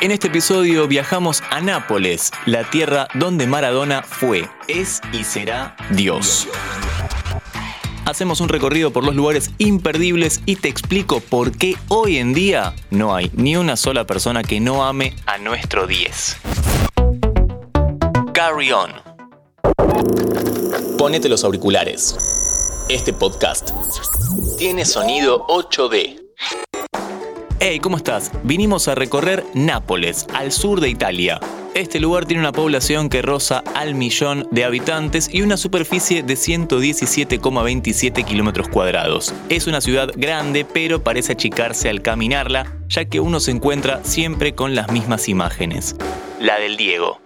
En este episodio viajamos a Nápoles, la tierra donde Maradona fue, es y será Dios. Hacemos un recorrido por los lugares imperdibles y te explico por qué hoy en día no hay ni una sola persona que no ame a nuestro 10. Carry on. Ponete los auriculares. Este podcast tiene sonido 8D. Hey, ¿cómo estás? Vinimos a recorrer Nápoles, al sur de Italia. Este lugar tiene una población que roza al millón de habitantes y una superficie de 117,27 kilómetros cuadrados. Es una ciudad grande, pero parece achicarse al caminarla, ya que uno se encuentra siempre con las mismas imágenes. La del Diego.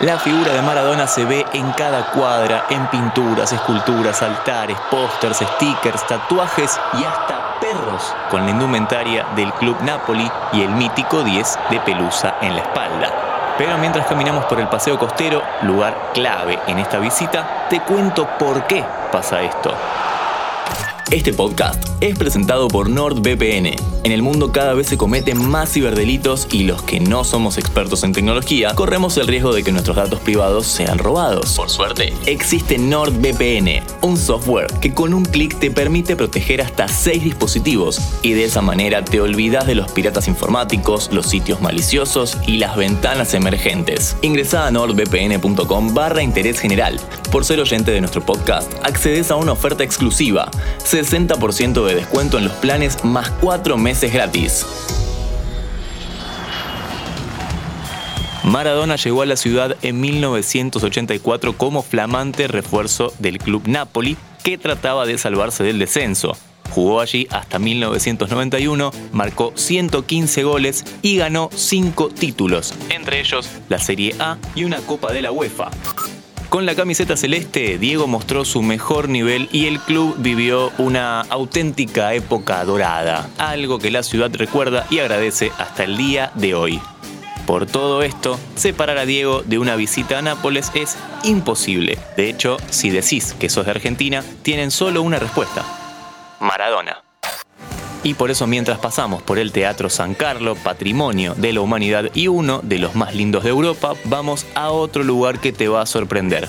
La figura de Maradona se ve en cada cuadra, en pinturas, esculturas, altares, pósters, stickers, tatuajes y hasta perros, con la indumentaria del Club Napoli y el mítico 10 de pelusa en la espalda. Pero mientras caminamos por el paseo costero, lugar clave en esta visita, te cuento por qué pasa esto. Este podcast es presentado por NordVPN. En el mundo cada vez se cometen más ciberdelitos y los que no somos expertos en tecnología corremos el riesgo de que nuestros datos privados sean robados. Por suerte, existe NordVPN, un software que con un clic te permite proteger hasta 6 dispositivos y de esa manera te olvidas de los piratas informáticos, los sitios maliciosos y las ventanas emergentes. Ingresa a nordvpn.com barra interés general. Por ser oyente de nuestro podcast, accedes a una oferta exclusiva. 60% de descuento en los planes más 4 meses gratis. Maradona llegó a la ciudad en 1984 como flamante refuerzo del club Napoli, que trataba de salvarse del descenso. Jugó allí hasta 1991, marcó 115 goles y ganó 5 títulos, entre ellos la Serie A y una Copa de la UEFA. Con la camiseta celeste, Diego mostró su mejor nivel y el club vivió una auténtica época dorada, algo que la ciudad recuerda y agradece hasta el día de hoy. Por todo esto, separar a Diego de una visita a Nápoles es imposible. De hecho, si decís que sos de Argentina, tienen solo una respuesta. Maradona. Y por eso mientras pasamos por el Teatro San Carlo, patrimonio de la humanidad y uno de los más lindos de Europa, vamos a otro lugar que te va a sorprender.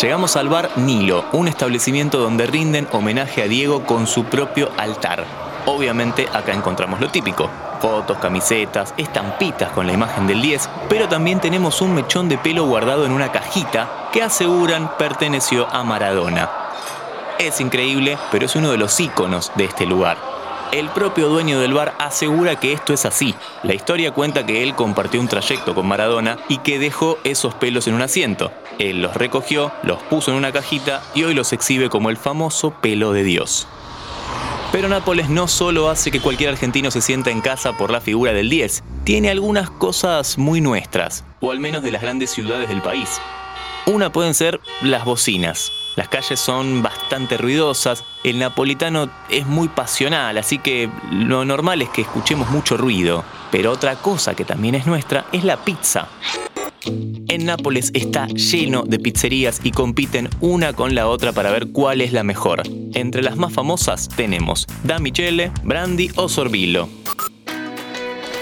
Llegamos al bar Nilo, un establecimiento donde rinden homenaje a Diego con su propio altar. Obviamente acá encontramos lo típico, fotos, camisetas, estampitas con la imagen del 10, pero también tenemos un mechón de pelo guardado en una cajita que aseguran perteneció a Maradona. Es increíble, pero es uno de los íconos de este lugar. El propio dueño del bar asegura que esto es así. La historia cuenta que él compartió un trayecto con Maradona y que dejó esos pelos en un asiento. Él los recogió, los puso en una cajita y hoy los exhibe como el famoso pelo de Dios. Pero Nápoles no solo hace que cualquier argentino se sienta en casa por la figura del 10, tiene algunas cosas muy nuestras, o al menos de las grandes ciudades del país. Una pueden ser las bocinas. Las calles son bastante ruidosas, el napolitano es muy pasional, así que lo normal es que escuchemos mucho ruido. Pero otra cosa que también es nuestra es la pizza. En Nápoles está lleno de pizzerías y compiten una con la otra para ver cuál es la mejor. Entre las más famosas tenemos Da Michele, Brandy o Sorbillo.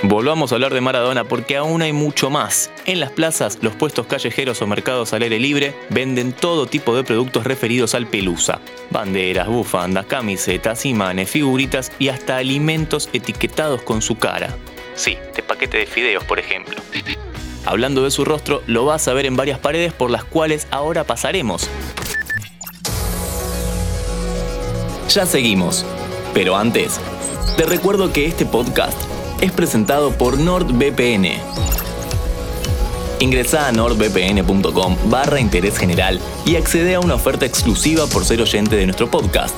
Volvamos a hablar de Maradona porque aún hay mucho más. En las plazas, los puestos callejeros o mercados al aire libre venden todo tipo de productos referidos al pelusa. Banderas, bufandas, camisetas, imanes, figuritas y hasta alimentos etiquetados con su cara. Sí, de paquete de fideos, por ejemplo. Hablando de su rostro, lo vas a ver en varias paredes por las cuales ahora pasaremos. Ya seguimos. Pero antes, te recuerdo que este podcast es presentado por NordVPN. Ingresa a nordvpn.com barra interés general y accede a una oferta exclusiva por ser oyente de nuestro podcast.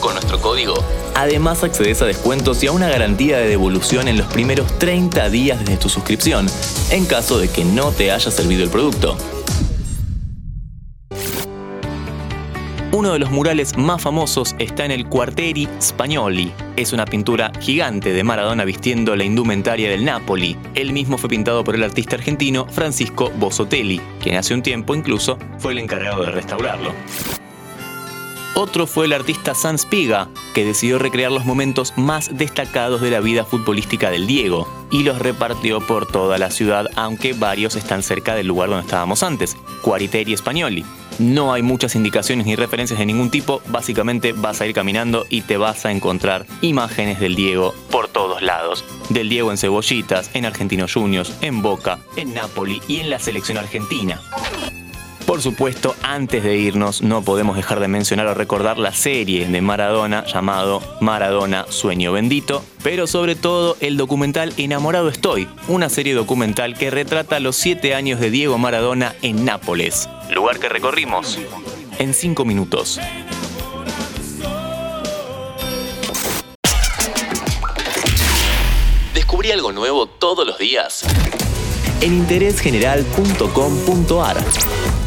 Con nuestro código, además accedes a descuentos y a una garantía de devolución en los primeros 30 días desde tu suscripción, en caso de que no te haya servido el producto. Uno de los murales más famosos está en el Quartieri Spagnoli. Es una pintura gigante de Maradona vistiendo la indumentaria del Napoli. El mismo fue pintado por el artista argentino Francisco Bosotelli, quien hace un tiempo incluso fue el encargado de restaurarlo. Otro fue el artista San Spiga, que decidió recrear los momentos más destacados de la vida futbolística del Diego y los repartió por toda la ciudad, aunque varios están cerca del lugar donde estábamos antes, Cuariteri Espagnoli. No hay muchas indicaciones ni referencias de ningún tipo, básicamente vas a ir caminando y te vas a encontrar imágenes del Diego por todos lados. Del Diego en Cebollitas, en Argentinos Juniors, en Boca, en Napoli y en la selección argentina. Por supuesto, antes de irnos, no podemos dejar de mencionar o recordar la serie de Maradona llamado Maradona Sueño Bendito, pero sobre todo el documental Enamorado Estoy, una serie documental que retrata los siete años de Diego Maradona en Nápoles, lugar que recorrimos en cinco minutos. Descubrí algo nuevo todos los días en interésgeneral.com.ar.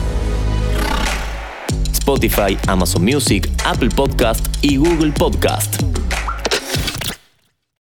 Spotify, Amazon Music, Apple Podcast y Google Podcast.